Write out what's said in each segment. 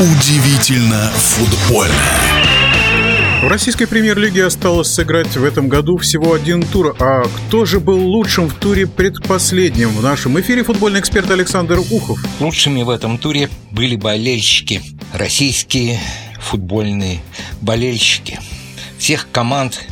Удивительно футбольно. В российской премьер-лиге осталось сыграть в этом году всего один тур. А кто же был лучшим в туре предпоследним? В нашем эфире футбольный эксперт Александр Ухов. Лучшими в этом туре были болельщики. Российские футбольные болельщики. Всех команд,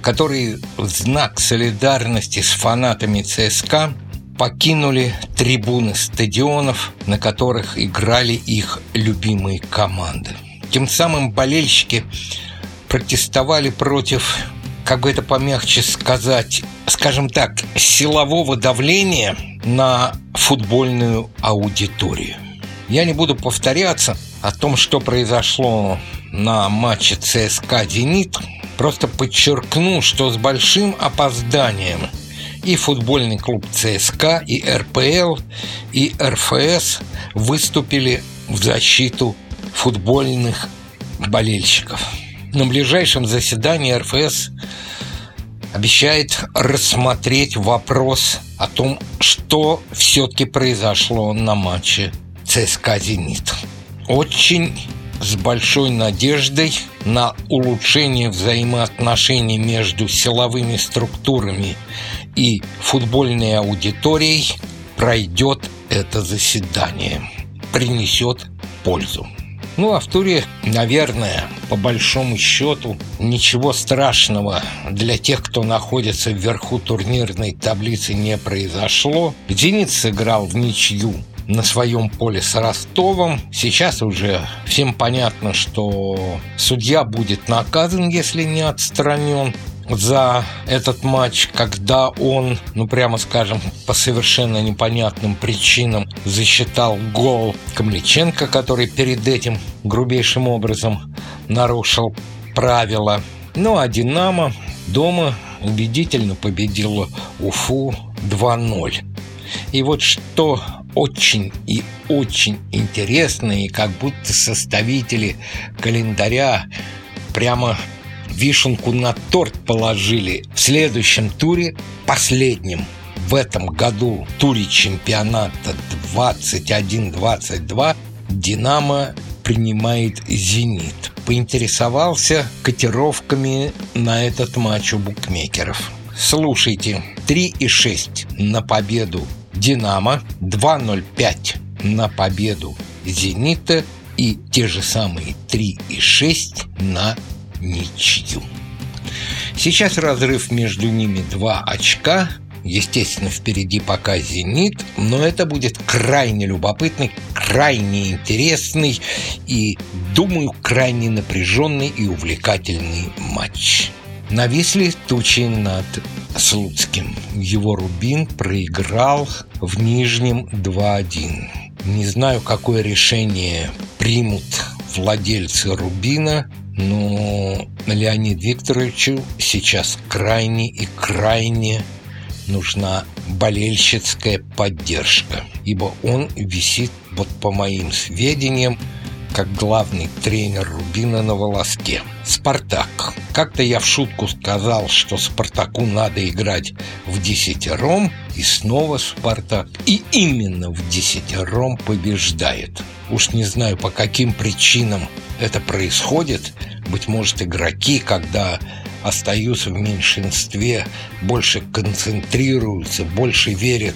которые в знак солидарности с фанатами ЦСКА покинули трибуны стадионов, на которых играли их любимые команды. Тем самым болельщики протестовали против, как бы это помягче сказать, скажем так, силового давления на футбольную аудиторию. Я не буду повторяться о том, что произошло на матче ЦСКА «Зенит», просто подчеркну, что с большим опозданием – и футбольный клуб ЦСКА, и РПЛ, и РФС выступили в защиту футбольных болельщиков. На ближайшем заседании РФС обещает рассмотреть вопрос о том, что все-таки произошло на матче ЦСКА «Зенит». Очень с большой надеждой на улучшение взаимоотношений между силовыми структурами и футбольной аудиторией пройдет это заседание, принесет пользу. Ну, а в туре, наверное, по большому счету, ничего страшного для тех, кто находится вверху турнирной таблицы, не произошло. «Зенит» сыграл в ничью на своем поле с Ростовом. Сейчас уже всем понятно, что судья будет наказан, если не отстранен за этот матч, когда он, ну прямо скажем, по совершенно непонятным причинам засчитал гол Камличенко, который перед этим грубейшим образом нарушил правила. Ну а «Динамо» дома убедительно победила Уфу 2-0. И вот что очень и очень интересно, и как будто составители календаря прямо вишенку на торт положили в следующем туре, последнем в этом году туре чемпионата 21-22 «Динамо» принимает «Зенит». Поинтересовался котировками на этот матч у букмекеров. Слушайте, 3,6 на победу «Динамо», 2,05 на победу «Зенита» и те же самые 3,6 на ничью. Сейчас разрыв между ними 2 очка. Естественно, впереди пока «Зенит», но это будет крайне любопытный, крайне интересный и, думаю, крайне напряженный и увлекательный матч. Нависли тучи над Слуцким. Его Рубин проиграл в Нижнем 2-1. Не знаю, какое решение примут владельцы Рубина, но Леониду Викторовичу сейчас крайне и крайне нужна болельщицкая поддержка, ибо он висит, вот по моим сведениям, как главный тренер Рубина на волоске. «Спартак». Как-то я в шутку сказал, что «Спартаку» надо играть в десятером, и снова «Спартак». И именно в десятером побеждает. Уж не знаю, по каким причинам это происходит. Быть может, игроки, когда остаются в меньшинстве, больше концентрируются, больше верят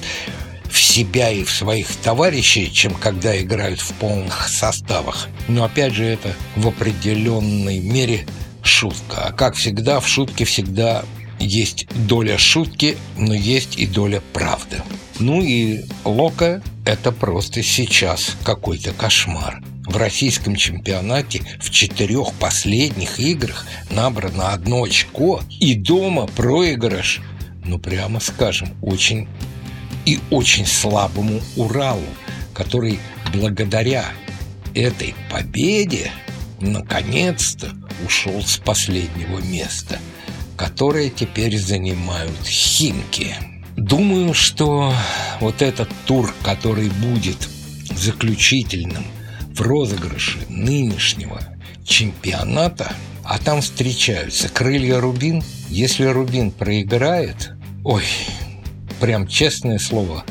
в себя и в своих товарищей, чем когда играют в полных составах. Но опять же это в определенной мере шутка. А как всегда, в шутке всегда есть доля шутки, но есть и доля правды. Ну и Лока – это просто сейчас какой-то кошмар. В российском чемпионате в четырех последних играх набрано одно очко, и дома проигрыш, ну прямо скажем, очень и очень слабому Уралу, который благодаря этой победе наконец-то ушел с последнего места, которое теперь занимают Химки. Думаю, что вот этот тур, который будет заключительным в розыгрыше нынешнего чемпионата, а там встречаются крылья Рубин. Если Рубин проиграет, ой, прям честное слово,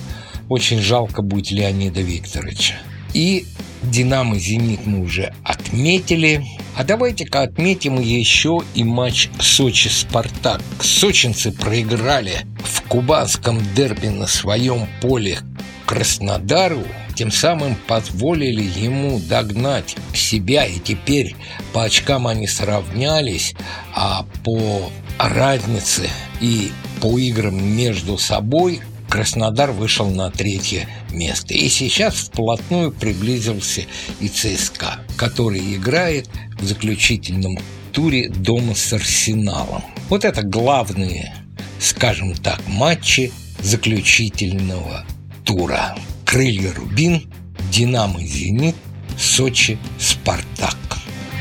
очень жалко будет Леонида Викторовича. И «Динамо», «Зенит» мы уже отметили. А давайте-ка отметим еще и матч Сочи-Спартак. Сочинцы проиграли в кубанском дерби на своем поле Краснодару, тем самым позволили ему догнать себя, и теперь по очкам они сравнялись, а по разнице и по играм между собой Краснодар вышел на третье место. И сейчас вплотную приблизился и ЦСКА, который играет в заключительном туре дома с Арсеналом. Вот это главные, скажем так, матчи заключительного тура. Крылья Рубин, Динамо Зенит, Сочи, Спартак.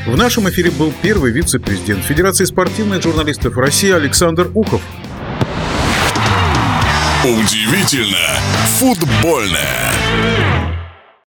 В нашем эфире был первый вице-президент Федерации спортивных журналистов России Александр Ухов. Удивительно футбольное.